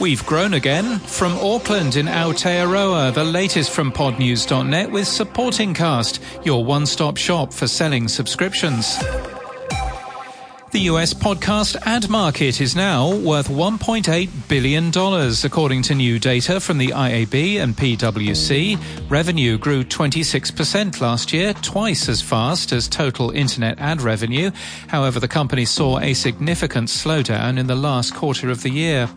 We've grown again from Auckland in Aotearoa, the latest from podnews.net with Supporting Cast, your one stop shop for selling subscriptions. The US podcast ad market is now worth $1.8 billion, according to new data from the IAB and PwC. Revenue grew 26% last year, twice as fast as total internet ad revenue. However, the company saw a significant slowdown in the last quarter of the year.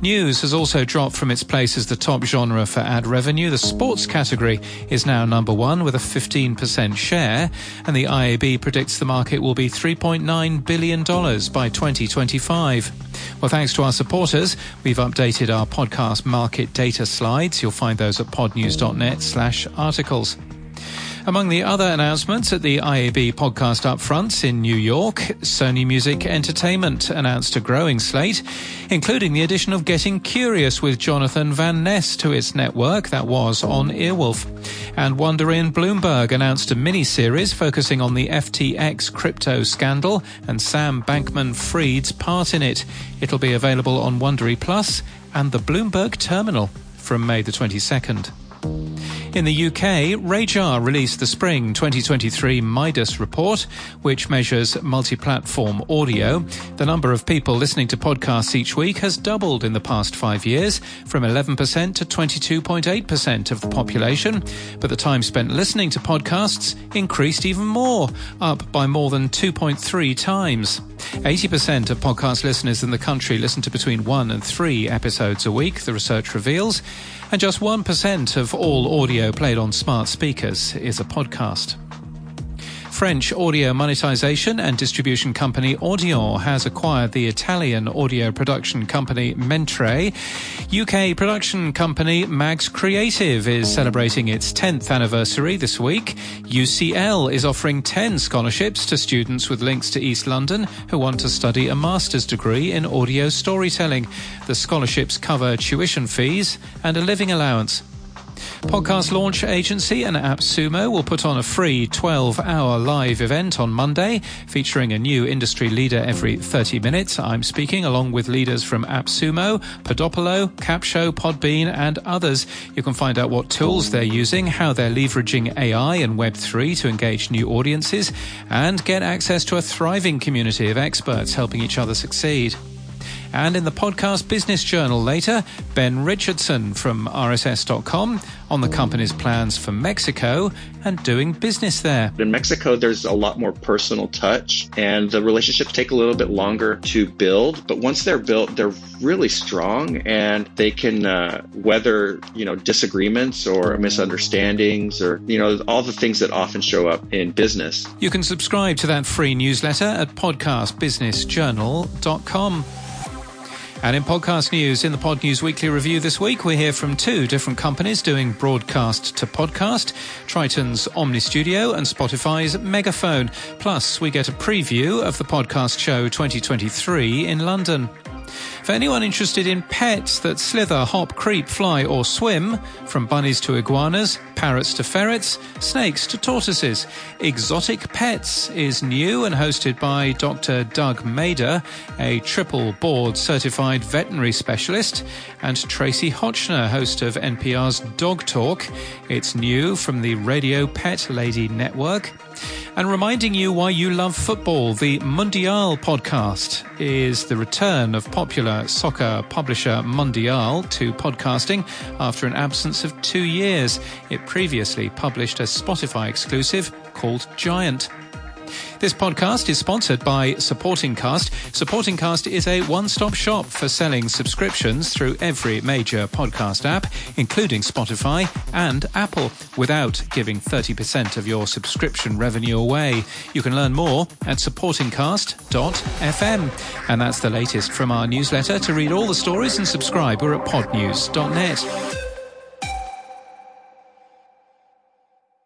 News has also dropped from its place as the top genre for ad revenue. The sports category is now number one with a 15% share, and the IAB predicts the market will be 3.9 billion by 2025. Well, thanks to our supporters, we've updated our podcast market data slides. You'll find those at podnews.net slash articles. Among the other announcements at the IAB podcast upfronts in New York, Sony Music Entertainment announced a growing slate, including the addition of Getting Curious with Jonathan Van Ness to its network that was on Earwolf. And Wondery Bloomberg announced a mini-series focusing on the FTX crypto scandal and Sam Bankman-Fried's part in it. It'll be available on Wondery Plus and the Bloomberg Terminal from May the 22nd. In the UK, RAJAR released the spring 2023 Midas report, which measures multi-platform audio. The number of people listening to podcasts each week has doubled in the past five years, from 11% to 22.8% of the population. But the time spent listening to podcasts increased even more, up by more than 2.3 times. 80% of podcast listeners in the country listen to between one and three episodes a week, the research reveals and just 1% of all audio played on smart speakers is a podcast. French audio monetization and distribution company Audion has acquired the Italian audio production company Mentre. UK production company Mags Creative is celebrating its 10th anniversary this week. UCL is offering 10 scholarships to students with links to East London who want to study a master's degree in audio storytelling. The scholarships cover tuition fees and a living allowance. Podcast launch agency and AppSumo will put on a free 12 hour live event on Monday featuring a new industry leader every 30 minutes. I'm speaking along with leaders from AppSumo, Podopolo, Capsho, Podbean, and others. You can find out what tools they're using, how they're leveraging AI and Web3 to engage new audiences, and get access to a thriving community of experts helping each other succeed. And in the podcast Business Journal later, Ben Richardson from RSS.com on the company's plans for Mexico and doing business there. In Mexico, there's a lot more personal touch, and the relationships take a little bit longer to build. But once they're built, they're really strong, and they can uh, weather, you know, disagreements or misunderstandings, or you know, all the things that often show up in business. You can subscribe to that free newsletter at podcastbusinessjournal.com. And in podcast news, in the Pod News Weekly Review this week, we hear from two different companies doing broadcast to podcast Triton's Omny Studio and Spotify's Megaphone. Plus, we get a preview of the podcast show 2023 in London. For anyone interested in pets that slither, hop, creep, fly, or swim, from bunnies to iguanas, parrots to ferrets, snakes to tortoises, Exotic Pets is new and hosted by Dr. Doug Mader, a triple board certified veterinary specialist, and Tracie Hotchner, host of NPR's Dog Talk. It's new from the Radio Pet Lady Network. And reminding you why you love football, the Mundial podcast is the return of popular soccer publisher Mundial to podcasting after an absence of two years. It previously published a Spotify exclusive called Giant. This podcast is sponsored by Supporting Cast. Supporting Cast is a one-stop shop for selling subscriptions through every major podcast app, including Spotify and Apple, without giving 30% of your subscription revenue away. You can learn more at supportingcast.fm. And that's the latest from our newsletter. To read all the stories and subscribe, we're at podnews.net.